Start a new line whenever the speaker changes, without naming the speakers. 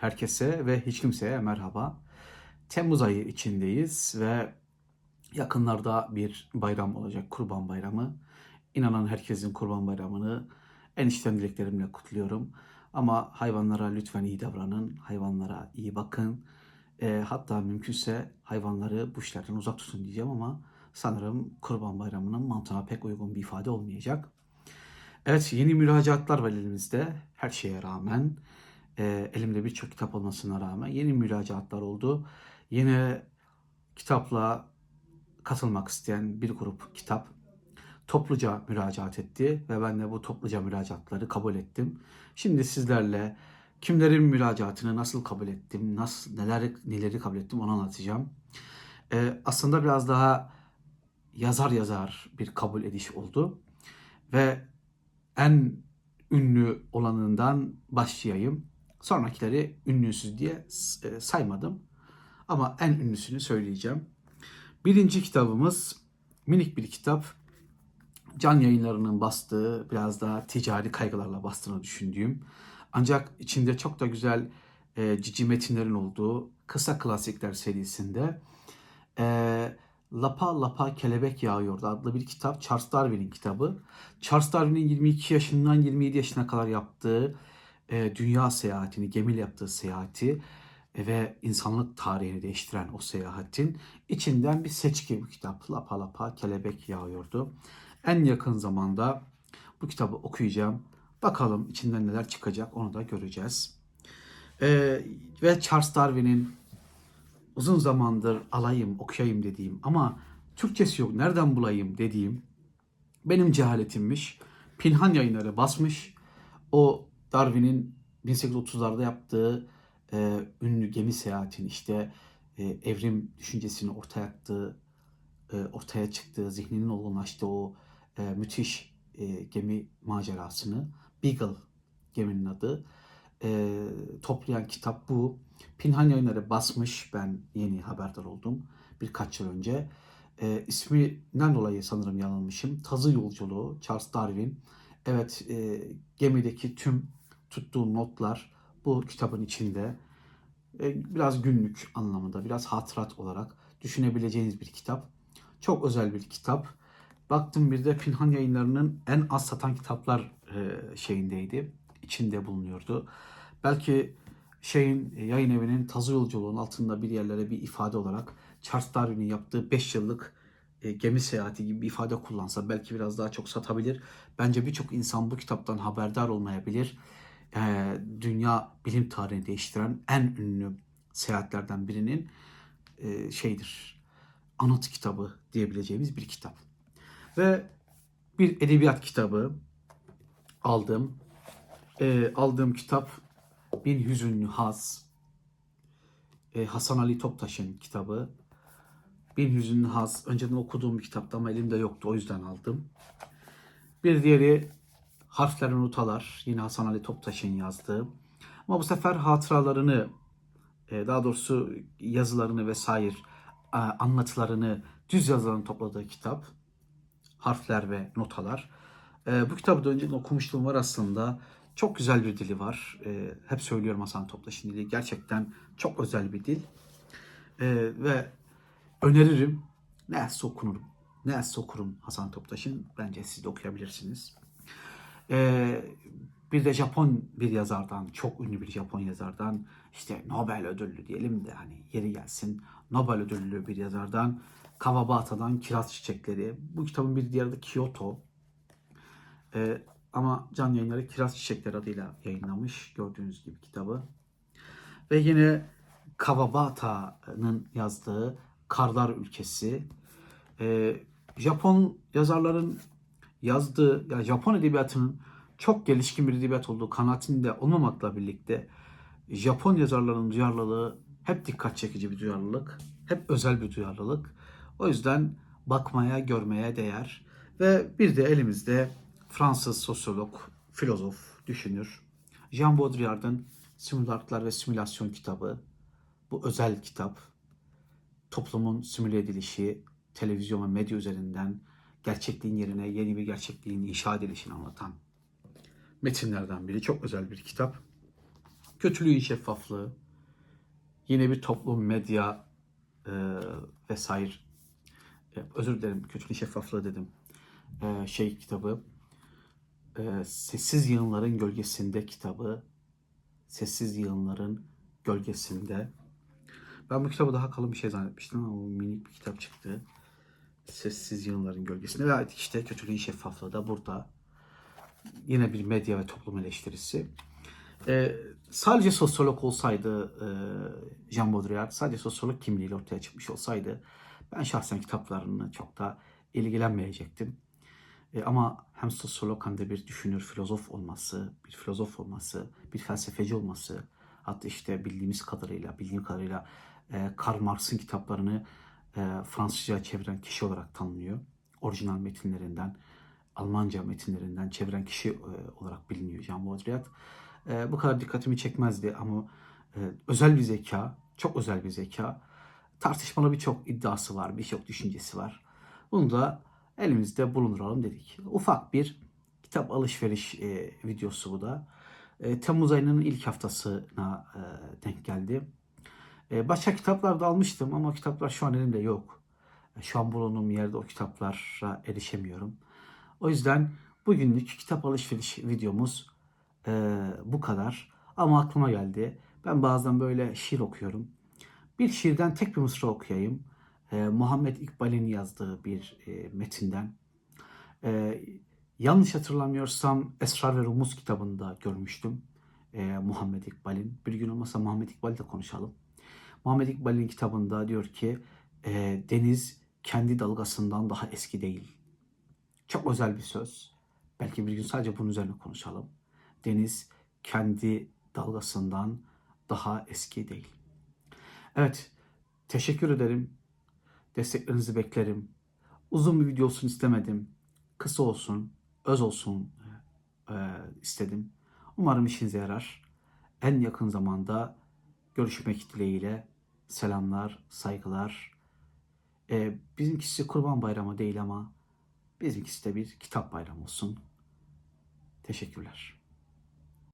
Herkese ve hiç kimseye merhaba. Temmuz ayı içindeyiz ve yakınlarda bir bayram olacak, Kurban Bayramı. İnanan herkesin Kurban Bayramı'nı en içten dileklerimle kutluyorum. Ama hayvanlara lütfen iyi davranın, hayvanlara iyi bakın. E, hatta mümkünse hayvanları bu işlerden uzak tutun diyeceğim ama sanırım Kurban Bayramı'nın mantığına pek uygun bir ifade olmayacak. Evet yeni müracaatlar var elimizde her şeye rağmen. E, elimde birçok kitap olmasına rağmen yeni müracaatlar oldu. Yine kitapla katılmak isteyen bir grup kitap topluca müracaat etti ve ben de bu topluca müracaatları kabul ettim. Şimdi sizlerle kimlerin müracaatını nasıl kabul ettim, nasıl neler neleri kabul ettim onu anlatacağım. E, aslında biraz daha yazar yazar bir kabul ediş oldu ve en ünlü olanından başlayayım. Sonrakileri ünlüsüz diye e, saymadım. Ama en ünlüsünü söyleyeceğim. Birinci kitabımız minik bir kitap. Can yayınlarının bastığı, biraz daha ticari kaygılarla bastığını düşündüğüm. Ancak içinde çok da güzel e, cici metinlerin olduğu kısa klasikler serisinde e, Lapa Lapa Kelebek Yağıyordu adlı bir kitap. Charles Darwin'in kitabı. Charles Darwin'in 22 yaşından 27 yaşına kadar yaptığı e, dünya seyahatini, gemiyle yaptığı seyahati e, ve insanlık tarihini değiştiren o seyahatin içinden bir seçki bu kitap. Lapa Lapa Kelebek Yağıyordu. En yakın zamanda bu kitabı okuyacağım. Bakalım içinden neler çıkacak onu da göreceğiz. E, ve Charles Darwin'in uzun zamandır alayım, okuyayım dediğim ama Türkçesi yok nereden bulayım dediğim benim cehaletimmiş. Pinhan yayınları basmış. O Darwin'in 1830'larda yaptığı e, ünlü gemi seyahatin işte e, evrim düşüncesini ortaya attığı, e, ortaya çıktığı, zihninin olgunlaştığı o e, müthiş e, gemi macerasını Beagle geminin adı e, toplayan kitap bu. Pinhan yayınları basmış. Ben yeni haberdar oldum birkaç yıl önce. E, isminden dolayı sanırım yanılmışım. Tazı Yolculuğu, Charles Darwin. Evet, e, gemideki tüm tuttuğu notlar bu kitabın içinde. E, biraz günlük anlamında, biraz hatırat olarak düşünebileceğiniz bir kitap. Çok özel bir kitap. Baktım bir de Pinhan yayınlarının en az satan kitaplar e, şeyindeydi. içinde bulunuyordu. Belki şeyin yayın evinin tazı yolculuğunun altında bir yerlere bir ifade olarak Charles Darwin'in yaptığı 5 yıllık e, gemi seyahati gibi bir ifade kullansa belki biraz daha çok satabilir. Bence birçok insan bu kitaptan haberdar olmayabilir. E, dünya bilim tarihini değiştiren en ünlü seyahatlerden birinin e, şeydir. Anıt kitabı diyebileceğimiz bir kitap. Ve bir edebiyat kitabı aldım. E, aldığım kitap Bin Hüzünlü Haz. E, Hasan Ali Toptaş'ın kitabı. Bin Hüzünlü Haz. Önceden okuduğum bir kitaptı ama elimde yoktu o yüzden aldım. Bir diğeri Harfler Unutalar. Yine Hasan Ali Toptaş'ın yazdığı. Ama bu sefer hatıralarını, e, daha doğrusu yazılarını vesaire e, anlatılarını, düz yazılarını topladığı kitap. Harfler ve Notalar. E, bu kitabı da önceden okumuşluğum var aslında. Çok güzel bir dili var. Hep söylüyorum Hasan Toptaş'ın dili. Gerçekten çok özel bir dil. Ve öneririm. Ne okunurum. Ne okurum Hasan Toptaş'ın. Bence siz de okuyabilirsiniz. E, bir de Japon bir yazardan, çok ünlü bir Japon yazardan, işte Nobel ödüllü diyelim de hani yeri gelsin. Nobel ödüllü bir yazardan Kawabata'dan Kiraz Çiçekleri. Bu kitabın bir diğeri de Kyoto. E, ama Can Yayınları Kiraz Çiçekleri adıyla yayınlamış gördüğünüz gibi kitabı. Ve yine Kawabata'nın yazdığı Karlar Ülkesi. E, Japon yazarların yazdığı, ya Japon edebiyatının çok gelişkin bir edebiyat olduğu kanaatinde olmamakla birlikte Japon yazarların duyarlılığı hep dikkat çekici bir duyarlılık, hep özel bir duyarlılık. O yüzden bakmaya, görmeye değer. Ve bir de elimizde Fransız sosyolog, filozof, düşünür. Jean Baudrillard'ın Simülatlar ve Simülasyon kitabı. Bu özel kitap. Toplumun simüle edilişi, televizyon ve medya üzerinden gerçekliğin yerine yeni bir gerçekliğin inşa edilişini anlatan metinlerden biri. Çok özel bir kitap. kötülüğün şeffaflığı, yine bir toplum, medya e, vesaire. E, özür dilerim, kötülüğün şeffaflığı dedim. E, şey kitabı, e, Sessiz Yığınların Gölgesinde kitabı, Sessiz Yığınların Gölgesinde. Ben bu kitabı daha kalın bir şey zannetmiştim ama minik bir kitap çıktı. Sessiz Yığınların Gölgesinde. Ve işte kötülüğün şeffaflığı da burada. Yine bir medya ve toplum eleştirisi. Ee, sadece sosyolog olsaydı e, Jean Baudrillard, sadece sosyolog kimliğiyle ortaya çıkmış olsaydı ben şahsen kitaplarını çok da ilgilenmeyecektim. E, ama hem sosyolog hem de bir düşünür, filozof olması, bir filozof olması, bir felsefeci olması, hatta işte bildiğimiz kadarıyla, bildiğim kadarıyla e, Karl Marx'ın kitaplarını Fransızca çeviren kişi olarak tanınıyor. Orijinal metinlerinden, Almanca metinlerinden çeviren kişi e, olarak biliniyor Jean Baudrillard. E, bu kadar dikkatimi çekmezdi ama e, özel bir zeka, çok özel bir zeka. Tartışmalı birçok iddiası var, birçok düşüncesi var. Bunu da elimizde bulunduralım dedik. Ufak bir kitap alışveriş e, videosu bu da. Temmuz ayının ilk haftasına denk geldi. E, başka kitaplar da almıştım ama kitaplar şu an elimde yok. E, şu an bulunduğum yerde o kitaplara erişemiyorum. O yüzden bugünlük kitap alışveriş videomuz e, bu kadar. Ama aklıma geldi. Ben bazen böyle şiir okuyorum. Bir şiirden tek bir mısra okuyayım. E, Muhammed İkbal'in yazdığı bir metinden. Yanlış hatırlamıyorsam Esrar ve Rumuz kitabında görmüştüm. Muhammed İkbal'in. Bir gün olmasa Muhammed İkbal'i de konuşalım. Muhammed İkbal'in kitabında diyor ki e, deniz kendi dalgasından daha eski değil. Çok özel bir söz. Belki bir gün sadece bunun üzerine konuşalım. Deniz kendi dalgasından daha eski değil. Evet, teşekkür ederim. Desteklerinizi beklerim. Uzun bir video olsun istemedim. Kısa olsun, öz olsun e, istedim. Umarım işinize yarar. En yakın zamanda görüşmek dileğiyle selamlar, saygılar. E, bizimkisi Kurban Bayramı değil ama bizimkisi de bir kitap bayramı olsun. Teşekkürler.